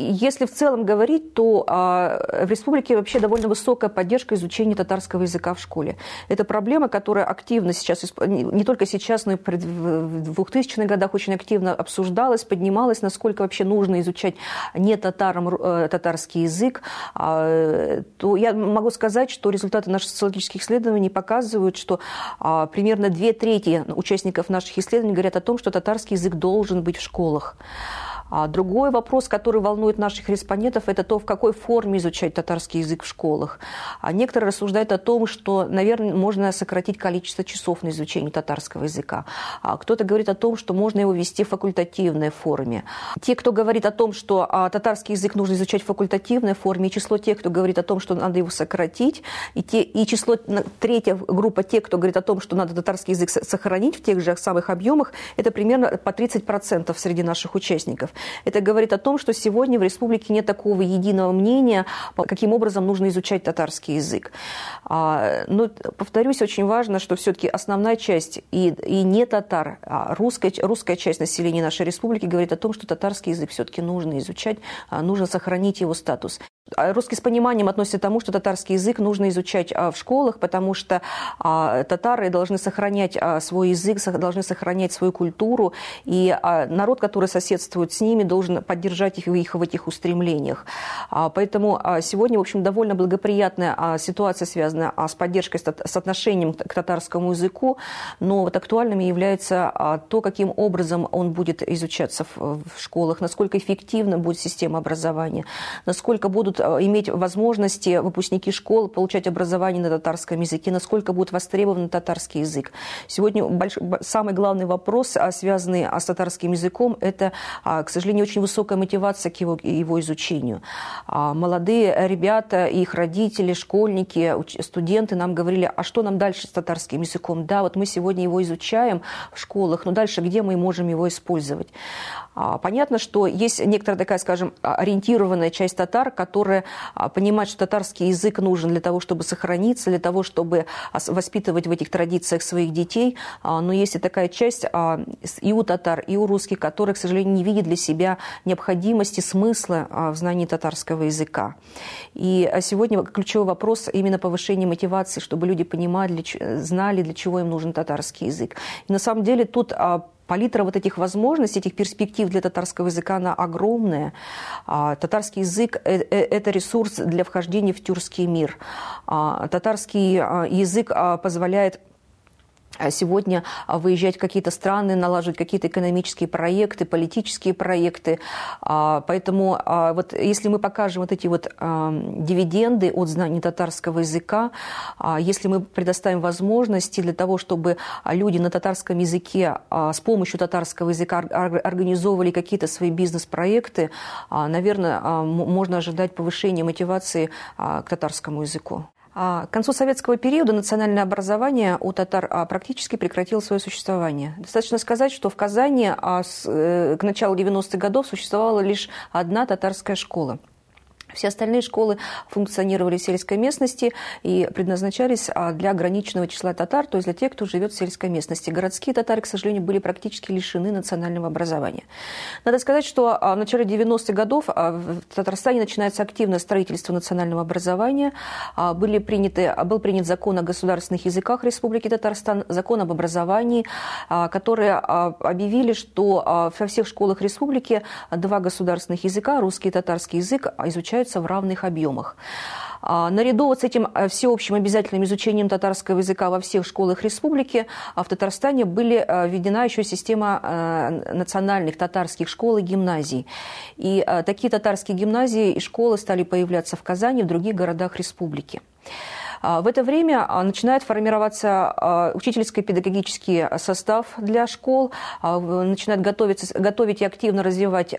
Если в целом говорить, то в республике вообще довольно высокая поддержка изучения татарского языка в школе. Это проблема, которая активно сейчас, не только сейчас, но и в 2000-х годах очень активно обсуждалась, поднималась, насколько вообще нужно изучать не татарам э, татарский язык. А, то я могу сказать, что результаты наших социологических исследований показывают, что а, примерно две трети участников наших исследований говорят о том, что татарский язык должен быть в школах. А другой вопрос, который волнует наших респондентов, это то, в какой форме изучать татарский язык в школах. А некоторые рассуждают о том, что, наверное, можно сократить количество часов на изучение татарского языка. А кто-то говорит о том, что можно его вести в факультативной форме. Те, кто говорит о том, что татарский язык нужно изучать в факультативной форме, и число тех, кто говорит о том, что надо его сократить, и, те, и число, третья группа тех, кто говорит о том, что надо татарский язык сохранить в тех же самых объемах, это примерно по 30% среди наших участников. Это говорит о том, что сегодня в республике нет такого единого мнения, каким образом нужно изучать татарский язык. А, но, повторюсь, очень важно, что все-таки основная часть и, и не татар, а русская, русская часть населения нашей республики говорит о том, что татарский язык все-таки нужно изучать, а, нужно сохранить его статус. А русские с пониманием относятся к тому, что татарский язык нужно изучать в школах, потому что татары должны сохранять свой язык, должны сохранять свою культуру, и народ, который соседствует с ними, должен поддержать их, их в этих устремлениях. Поэтому сегодня, в общем, довольно благоприятная ситуация, связанная с поддержкой, с отношением к татарскому языку, но вот актуальным является то, каким образом он будет изучаться в школах, насколько эффективна будет система образования, насколько будут Э, иметь возможности выпускники школ получать образование на татарском языке, насколько будет востребован татарский язык. Сегодня больш... самый главный вопрос, а, связанный с татарским языком, это, а, к сожалению, очень высокая мотивация к его, его изучению. А, молодые ребята, их родители, школьники, студенты нам говорили, а что нам дальше с татарским языком? Да, вот мы сегодня его изучаем в школах, но дальше где мы можем его использовать? Понятно, что есть некоторая такая, скажем, ориентированная часть татар, которая а, понимают, что татарский язык нужен для того, чтобы сохраниться, для того, чтобы воспитывать в этих традициях своих детей. А, но есть и такая часть а, и у татар, и у русских, которые, к сожалению, не видят для себя необходимости, смысла в знании татарского языка. И сегодня ключевой вопрос именно повышения мотивации, чтобы люди понимали, знали, для чего им нужен татарский язык. И на самом деле тут палитра вот этих возможностей, этих перспектив для татарского языка, она огромная. А, татарский язык э, – это ресурс для вхождения в тюркский мир. А, татарский а, язык позволяет сегодня а, выезжать в какие-то страны, налаживать какие-то экономические проекты, политические проекты. А, поэтому вот если мы покажем вот эти вот дивиденды от знаний татарского языка, если мы предоставим возможности для того, чтобы люди на татарском языке с помощью татарского языка организовывали какие-то свои бизнес-проекты, наверное, можно ожидать повышения мотивации к татарскому языку. А, к концу советского периода национальное образование у татар а, практически прекратило свое существование. Достаточно сказать, что в Казани а, э, к началу 90-х годов существовала лишь одна татарская школа – все остальные школы функционировали в сельской местности и предназначались а, для ограниченного числа татар, то есть для тех, кто живет в сельской местности. Городские татары, к сожалению, были практически лишены национального образования. Надо сказать, что а, в начале 90-х годов а, в Татарстане начинается активное строительство национального образования. Были приняты, был принят закон о государственных языках Республики Татарстан, закон об образовании, которые объявили, что во всех школах республики два государственных языка, русский и татарский язык, изучают изучаются в равных объемах. А, наряду с этим э, всеобщим обязательным изучением татарского языка во всех школах республики а в Татарстане были э, введена еще система э, национальных татарских школ и гимназий. И такие татарские гимназии и школы стали появляться в Казани и в других городах республики. А, в это время начинает формироваться учительский педагогический состав для школ, начинает готовиться, готовить и активно развивать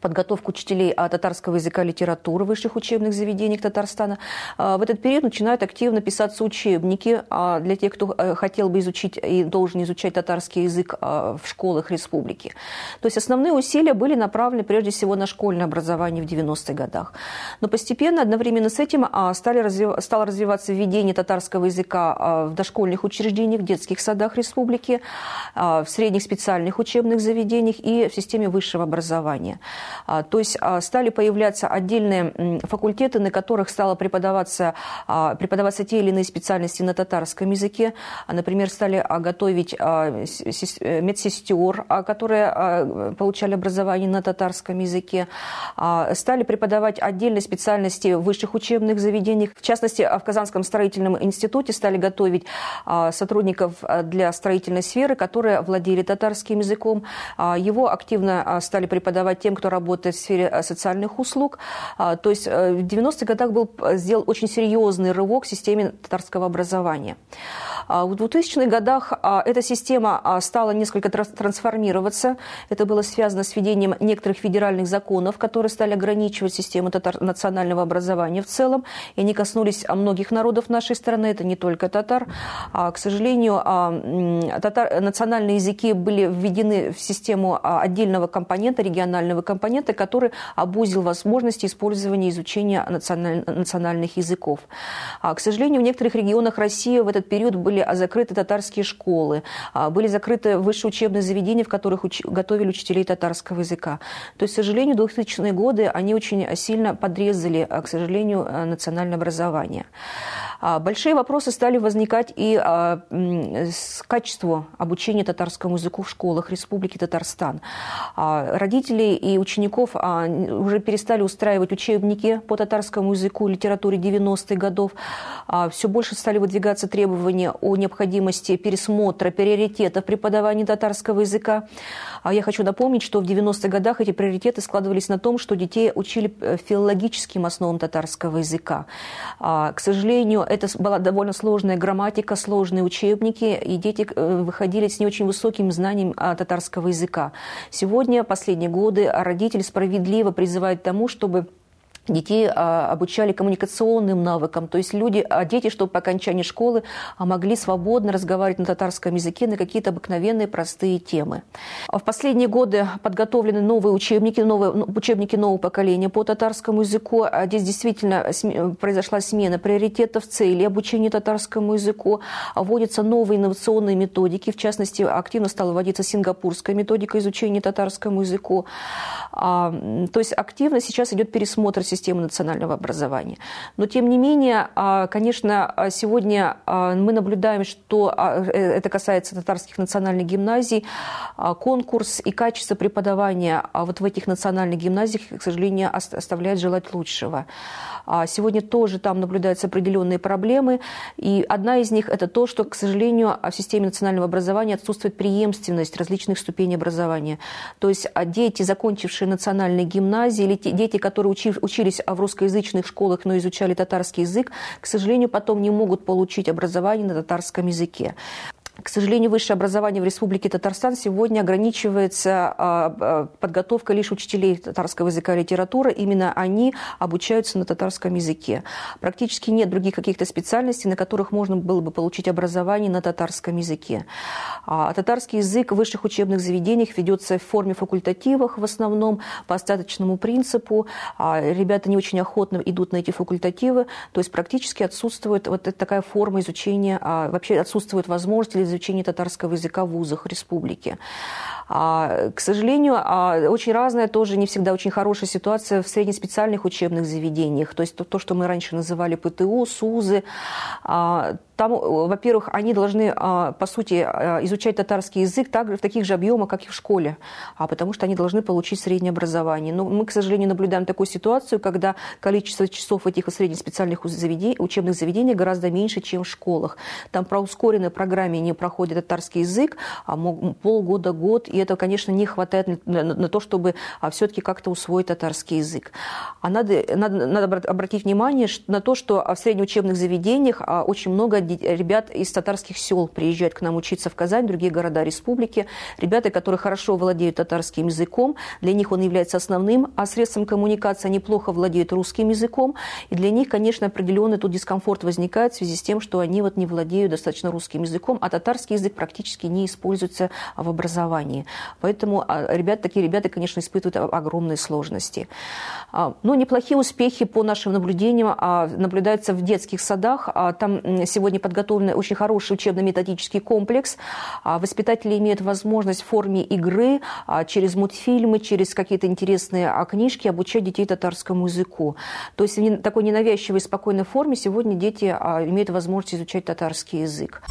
подготовку учителей татарского языка и литературы высших учебных заведениях Татарстана. А, в этот период начинают активно писаться учебники а, для тех, кто э, хотел бы изучить и должен изучать татарский язык а, в школах республики. То есть основные усилия были направлены прежде всего на школьное образование в 90-х годах. Но постепенно, одновременно с этим, стали развив... стало развиваться введение татарского языка в дошкольных учреждениях, детских садах республики, в средних специальных учебных заведениях и в системе высшего образования – То есть стали появляться отдельные факультеты, на которых стало преподаваться, преподаваться те или иные специальности на татарском языке. Например, стали готовить медсестер, которые получали образование на татарском языке. Стали преподавать отдельные специальности в высших учебных заведениях. В частности, в Казанском строительном институте стали готовить сотрудников для строительной сферы, которые владели татарским языком. Его активно стали преподавать тем, кто работает в сфере социальных услуг. То есть э, в 90-х годах был сделан очень серьезный рывок в системе татарского образования. В 2000-х годах эта система стала несколько трансформироваться. Это было связано с введением некоторых федеральных законов, которые стали ограничивать систему татар национального образования в целом. И они коснулись многих народов нашей страны, это не только татар. К сожалению, татар, национальные языки были введены в систему отдельного компонента, регионального компонента, который обузил возможности использования и изучения националь, национальных языков. К сожалению, в некоторых регионах России в этот период были закрыты татарские школы, были закрыты высшие учебные заведения, в которых уч... готовили учителей татарского языка. То есть, к сожалению, 2000-е годы они очень сильно подрезали, к сожалению, национальное образование. А, большие вопросы стали возникать и а, с качеством обучения татарскому языку в школах Республики Татарстан. А, родители и учеников уже перестали устраивать учебники по татарскому языку, литературе 90-х годов. Все больше стали выдвигаться требования о необходимости пересмотра приоритетов преподавания татарского языка. Я хочу напомнить, что в 90-х годах эти приоритеты складывались на том, что детей учили э, филологическим основам татарского языка. К сожалению, это была довольно сложная грамматика, сложные учебники, и дети э, выходили с не очень высоким знанием татарского языка. Сегодня, последние годы, родители справедливо призывают к тому, чтобы Детей а, обучали коммуникационным навыкам, то есть люди, а дети, чтобы по окончании школы а, могли свободно разговаривать на татарском языке на какие-то обыкновенные простые темы. В последние годы подготовлены новые учебники, новые, ну, учебники нового поколения по татарскому языку. Здесь действительно произошла смена приоритетов, целей обучения татарскому языку. Вводятся новые инновационные методики, в частности, активно стала вводиться сингапурская методика изучения татарскому языку. То есть активно сейчас идет пересмотр системы национального образования. Но, тем не менее, а, конечно, а, сегодня а, мы наблюдаем, что э, это касается татарских национальных гимназий, конкурс и качество преподавания вот в этих национальных гимназиях, к сожалению, оставляет желать лучшего. Сегодня тоже там наблюдаются определенные проблемы, и одна из них – это то, что, к сожалению, в системе национального образования отсутствует преемственность различных ступеней образования. То есть дети, закончившие национальные гимназии, или дети, которые учили учились в русскоязычных школах, но изучали татарский язык, к сожалению, потом не могут получить образование на татарском языке. К сожалению, высшее образование в Республике Татарстан сегодня ограничивается а, а, подготовкой лишь учителей татарского языка и литературы. Именно они обучаются на татарском языке. Практически нет других каких-то специальностей, на которых можно было бы получить образование на татарском языке. А татарский язык в высших учебных заведениях ведется в форме факультативов в основном, по остаточному принципу. Ребята не очень охотно идут на эти факультативы, то есть практически отсутствует вот такая форма изучения, вообще отсутствует возможность изучения татарского языка в вузах республики. А, к сожалению, а, очень разная, тоже не всегда очень хорошая ситуация в среднеспециальных учебных заведениях. То есть то, то что мы раньше называли ПТУ, СУЗы. А, там, во-первых, они должны, по сути, изучать татарский язык так, в таких же объемах, как и в школе, потому что они должны получить среднее образование. Но мы, к сожалению, наблюдаем такую ситуацию, когда количество часов этих среднеспециальных заведений, учебных заведениях гораздо меньше, чем в школах. Там по ускоренной программе не проходит татарский язык, а полгода, год, и это, конечно, не хватает на, то, чтобы а, все-таки как-то усвоить татарский язык. А надо, надо, надо обратить внимание на то, что в среднеучебных заведениях а, очень много ребят из татарских сел приезжают к нам учиться в Казань, другие города республики. Ребята, которые хорошо владеют татарским языком, для них он является основным а средством коммуникации, они плохо владеют русским языком, и для них, конечно, определенный тут дискомфорт возникает в связи с тем, что они вот не владеют достаточно русским языком, а татарский язык практически не используется в образовании. Поэтому а, ребят, такие ребята, конечно, испытывают огромные сложности. А, но неплохие успехи по нашим наблюдениям наблюдаются в детских садах. Там сегодня сегодня подготовлен очень хороший учебно-методический комплекс. А, воспитатели имеют возможность в форме игры а, через мультфильмы, через какие-то интересные книжки обучать детей татарскому языку. То есть в такой ненавязчивой, спокойной форме сегодня дети имеют возможность изучать татарский язык.